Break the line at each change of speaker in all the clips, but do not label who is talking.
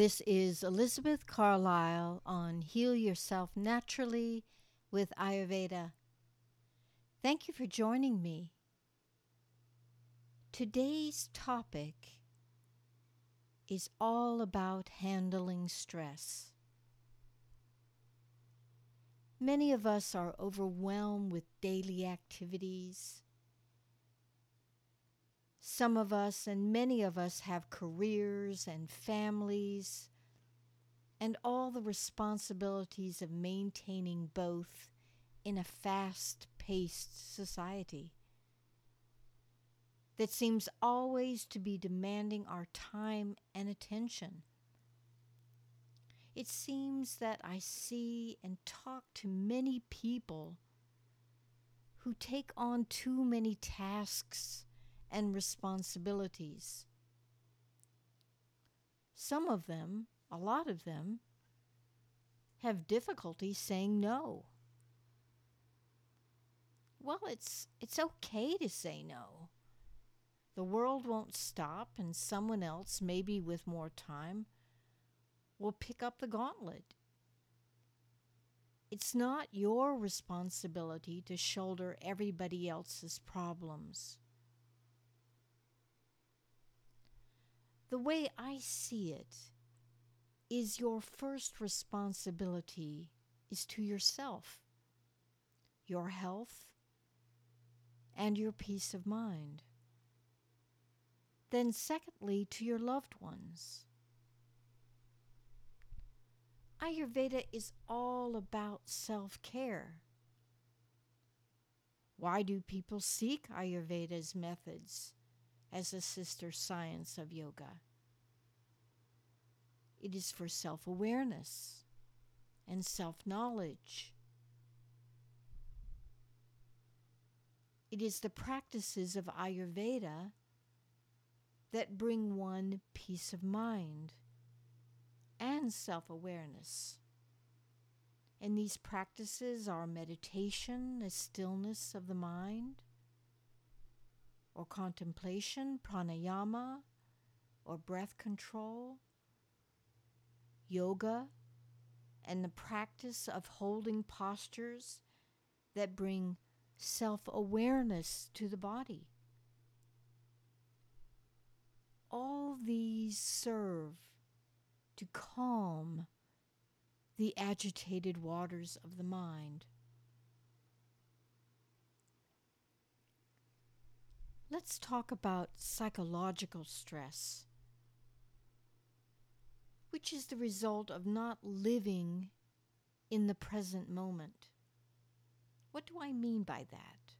This is Elizabeth Carlisle on Heal Yourself Naturally with Ayurveda. Thank you for joining me. Today's topic is all about handling stress. Many of us are overwhelmed with daily activities. Some of us and many of us have careers and families and all the responsibilities of maintaining both in a fast paced society that seems always to be demanding our time and attention. It seems that I see and talk to many people who take on too many tasks and responsibilities. Some of them, a lot of them, have difficulty saying no. Well, it's it's okay to say no. The world won't stop and someone else, maybe with more time, will pick up the gauntlet. It's not your responsibility to shoulder everybody else's problems. The way I see it is your first responsibility is to yourself, your health, and your peace of mind. Then, secondly, to your loved ones. Ayurveda is all about self care. Why do people seek Ayurveda's methods as a sister science of yoga? It is for self awareness and self knowledge. It is the practices of Ayurveda that bring one peace of mind and self awareness. And these practices are meditation, a stillness of the mind, or contemplation, pranayama, or breath control, yoga, and the practice of holding postures that bring self awareness to the body. All these serve to calm the agitated waters of the mind. Let's talk about psychological stress, which is the result of not living in the present moment. What do I mean by that?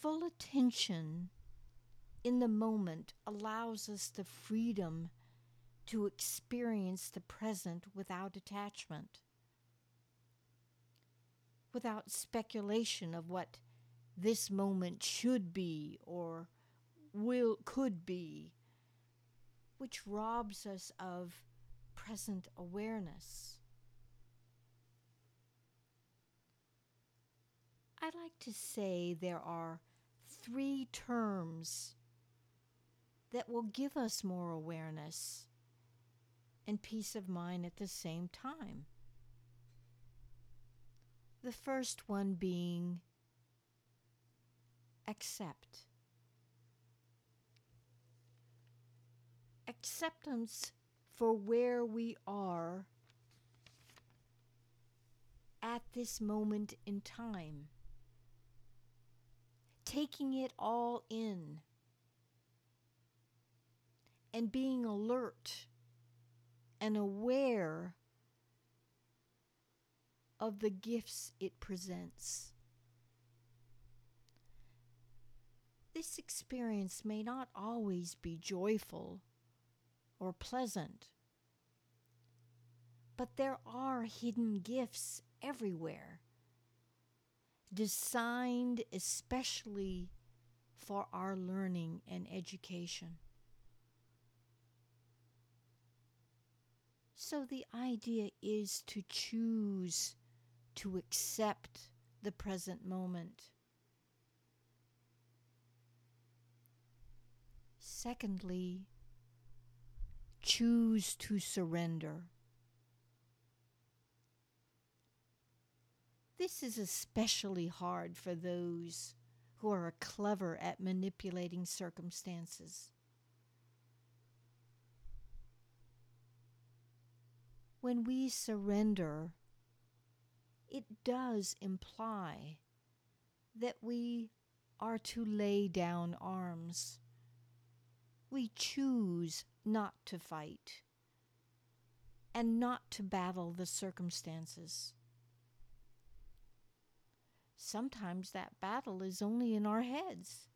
Full attention in the moment allows us the freedom to experience the present without attachment, without speculation of what this moment should be or will could be, which robs us of present awareness. I like to say there are three terms that will give us more awareness and peace of mind at the same time. The first one being accept. Acceptance for where we are at this moment in time. Taking it all in and being alert and aware of the gifts it presents. This experience may not always be joyful or pleasant, but there are hidden gifts everywhere, designed especially for our learning and education. So the idea is to choose to accept the present moment. Secondly, choose to surrender. This is especially hard for those who are clever at manipulating circumstances. When we surrender, it does imply that we are to lay down arms. We choose not to fight and not to battle the circumstances. Sometimes that battle is only in our heads.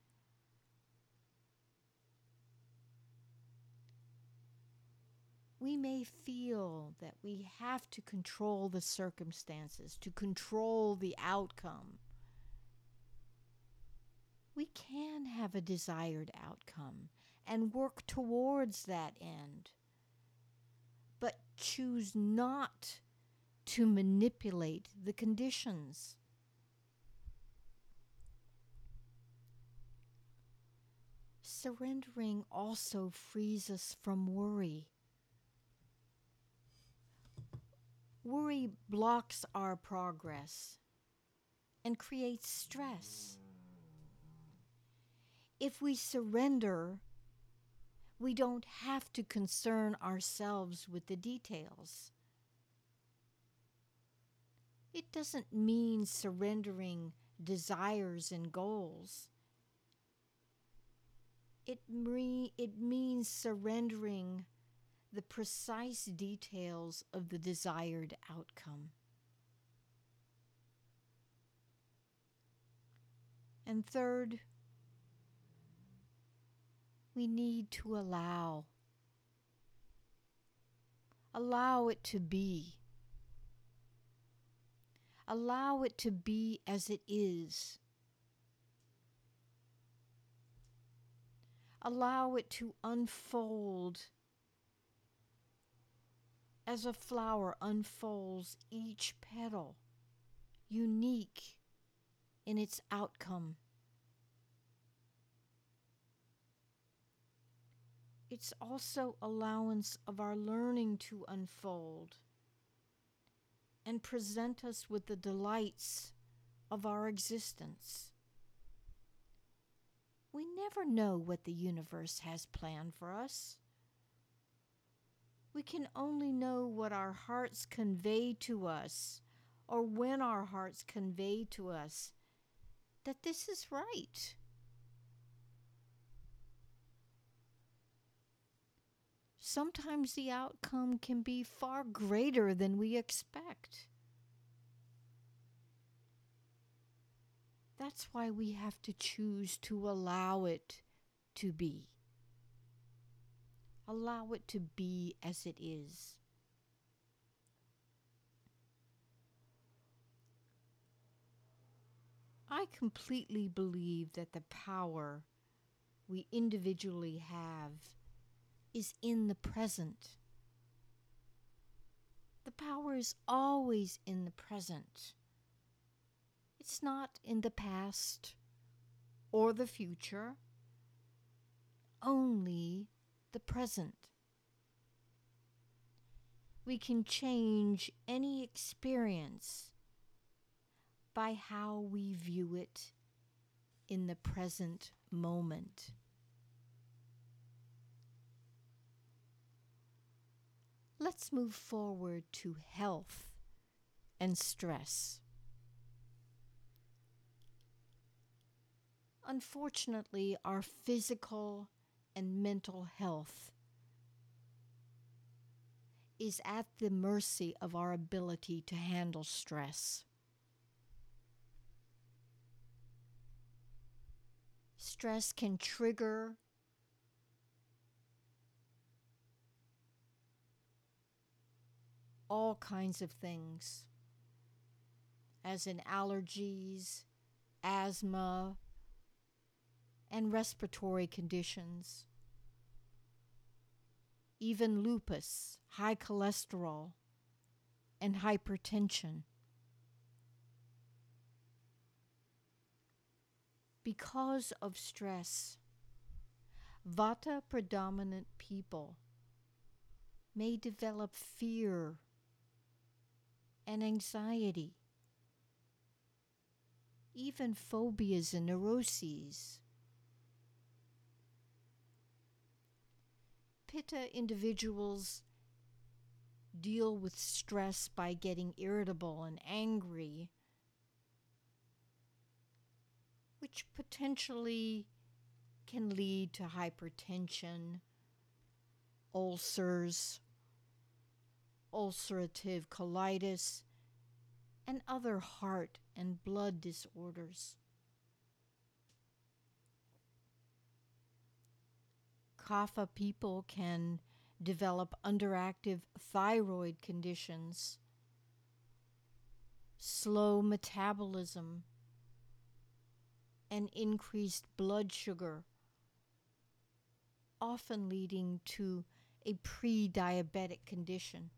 We may feel that we have to control the circumstances, to control the outcome. We can have a desired outcome and work towards that end, but choose not to manipulate the conditions. Surrendering also frees us from worry. Worry blocks our progress and creates stress. If we surrender, we don't have to concern ourselves with the details. It doesn't mean surrendering desires and goals. It, re- it means surrendering the precise details of the desired outcome. And third, we need to allow. Allow it to be. Allow it to be as it is. Allow it to unfold as a flower unfolds each petal, unique in its outcome. It's also allowance of our learning to unfold and present us with the delights of our existence. We never know what the universe has planned for us. We can only know what our hearts convey to us, or when our hearts convey to us that this is right. Sometimes the outcome can be far greater than we expect. That's why we have to choose to allow it to be. Allow it to be as it is. I completely believe that the power we individually have is in the present. The power is always in the present. It's not in the past or the future, only the present. We can change any experience by how we view it in the present moment. Let's move forward to health and stress. Unfortunately, our physical and mental health is at the mercy of our ability to handle stress. Stress can trigger all kinds of things, as in allergies, asthma, and respiratory conditions, even lupus, high cholesterol, and hypertension. Because of stress, Vata predominant people may develop fear and anxiety, even phobias and neuroses. Pitta individuals deal with stress by getting irritable and angry, which potentially can lead to hypertension, ulcers, ulcerative colitis, and other heart and blood disorders. Kapha people can develop underactive thyroid conditions, slow metabolism, and increased blood sugar, often leading to a pre diabetic condition.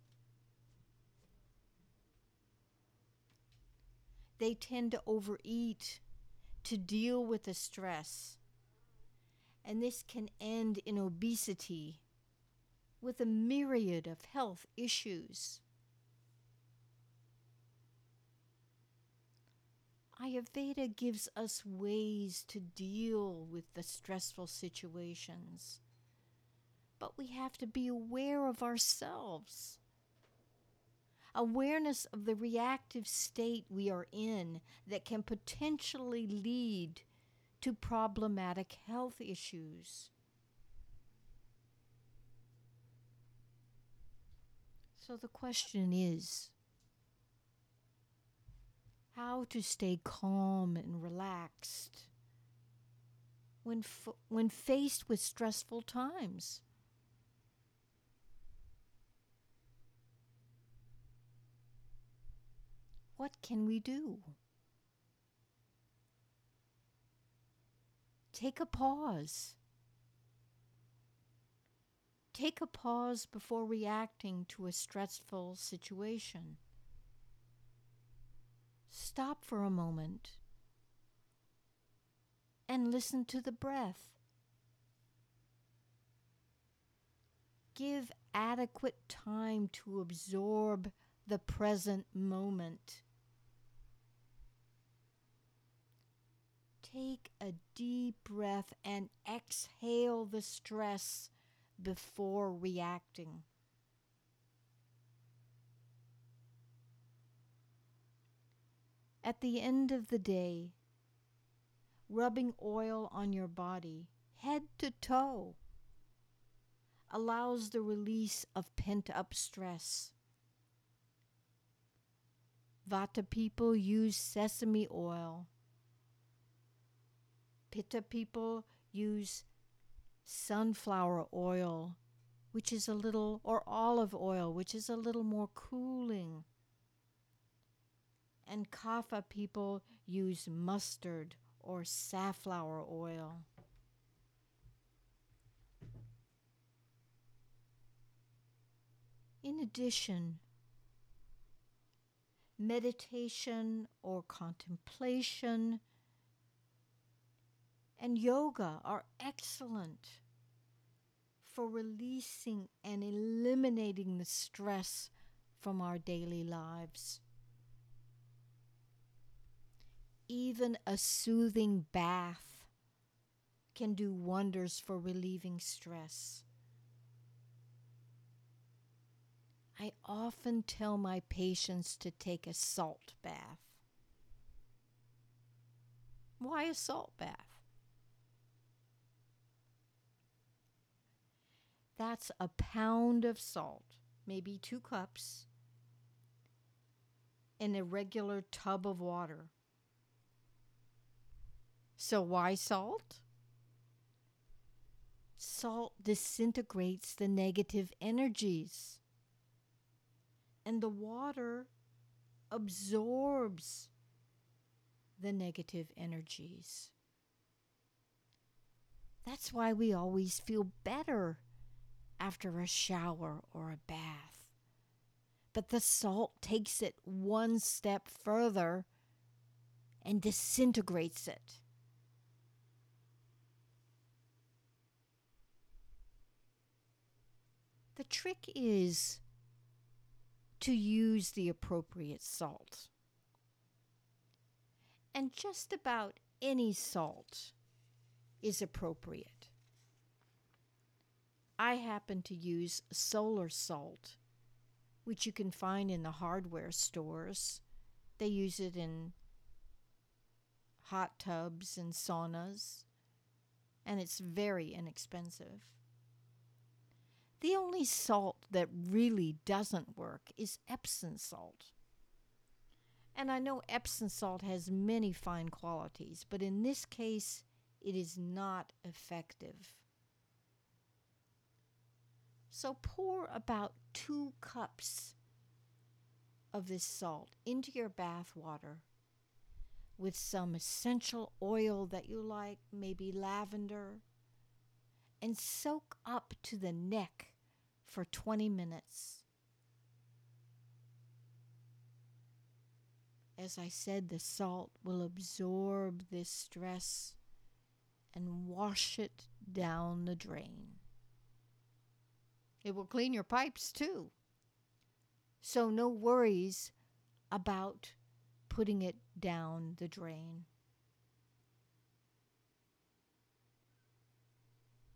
They tend to overeat to deal with the stress, and this can end in obesity with a myriad of health issues. Ayurveda gives us ways to deal with the stressful situations, but we have to be aware of ourselves. Awareness of the reactive state we are in that can potentially lead to problematic health issues. So the question is how to stay calm and relaxed when, f- when faced with stressful times. What can we do? Take a pause. Take a pause before reacting to a stressful situation. Stop for a moment and listen to the breath. Give adequate time to absorb the present moment. Take a deep breath and exhale the stress before reacting. At the end of the day, rubbing oil on your body, head to toe, allows the release of pent up stress. Vata people use sesame oil. Pitta people use sunflower oil, which is a little, or olive oil, which is a little more cooling. And Kapha people use mustard or safflower oil. In addition, meditation or contemplation and yoga are excellent for releasing and eliminating the stress from our daily lives. Even a soothing bath can do wonders for relieving stress. I often tell my patients to take a salt bath. Why a salt bath? That's a pound of salt, maybe two cups, in a regular tub of water. So, why salt? Salt disintegrates the negative energies, and the water absorbs the negative energies. That's why we always feel better after a shower or a bath. But the salt takes it one step further and disintegrates it. The trick is to use the appropriate salt. And just about any salt is appropriate. I happen to use solar salt, which you can find in the hardware stores. They use it in hot tubs and saunas, and it's very inexpensive. The only salt that really doesn't work is Epsom salt. And I know Epsom salt has many fine qualities, but in this case, it is not effective. So pour about two cups of this salt into your bath water with some essential oil that you like, maybe lavender, and soak up to the neck for 20 minutes. As I said, the salt will absorb this stress and wash it down the drain. It will clean your pipes too. So, no worries about putting it down the drain.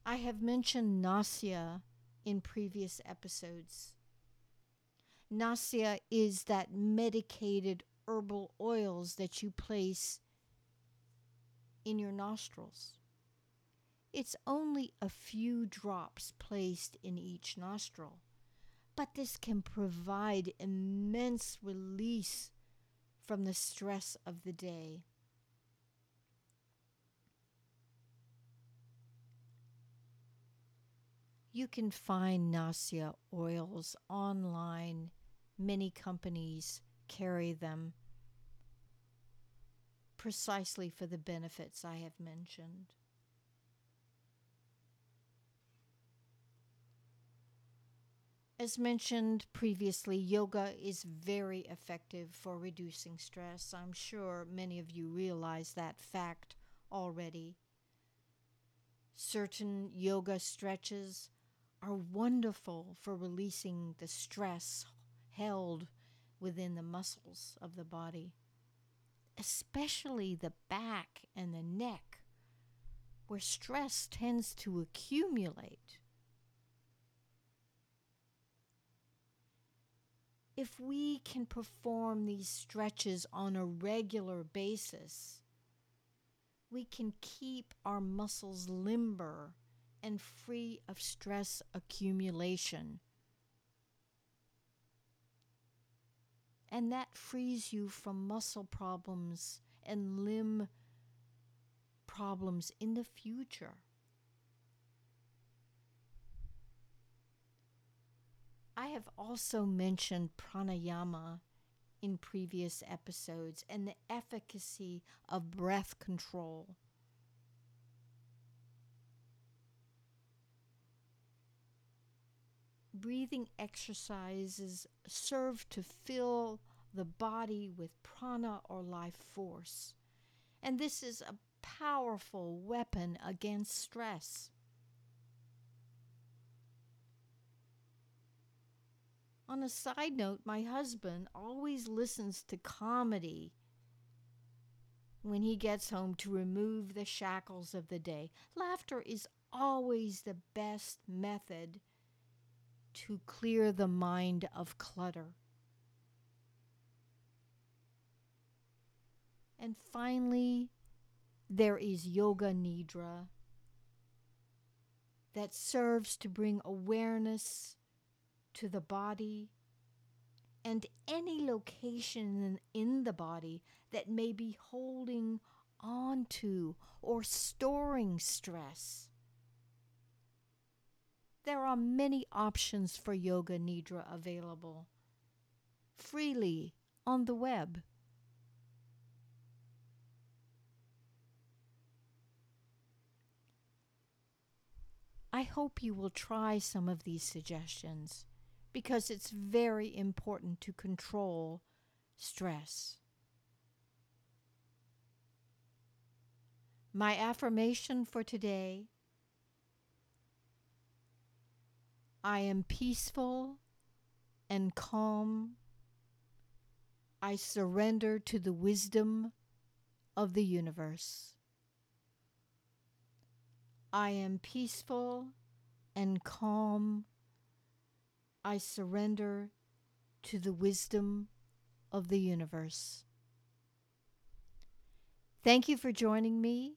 I have mentioned nasya in previous episodes. Nasya is that medicated herbal oils that you place in your nostrils. It's only a few drops placed in each nostril, but this can provide immense release from the stress of the day. You can find nasya oils online. Many companies carry them precisely for the benefits I have mentioned. As mentioned previously, yoga is very effective for reducing stress. I'm sure many of you realize that fact already. Certain yoga stretches are wonderful for releasing the stress held within the muscles of the body, especially the back and the neck, where stress tends to accumulate. If we can perform these stretches on a regular basis, we can keep our muscles limber and free of stress accumulation. And that frees you from muscle problems and limb problems in the future. I have also mentioned pranayama in previous episodes and the efficacy of breath control. breathing exercises serve to fill the body with prana or life force. And this is a powerful weapon against stress. On a side note, my husband always listens to comedy when he gets home to remove the shackles of the day. Laughter is always the best method to clear the mind of clutter. And finally, there is Yoga Nidra that serves to bring awareness to the body and any location in the body that may be holding on to or storing stress. There are many options for Yoga Nidra available freely on the web. I hope you will try some of these suggestions because it's very important to control stress. My affirmation for today I am peaceful and calm. I surrender to the wisdom of the universe. I am peaceful and calm. I surrender to the wisdom of the universe. Thank you for joining me.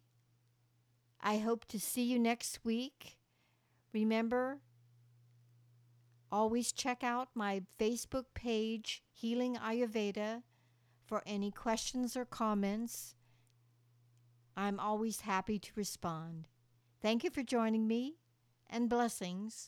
I hope to see you next week. Remember, always check out my Facebook page, Healing Ayurveda, for any questions or comments. I'm always happy to respond. Thank you for joining me and blessings.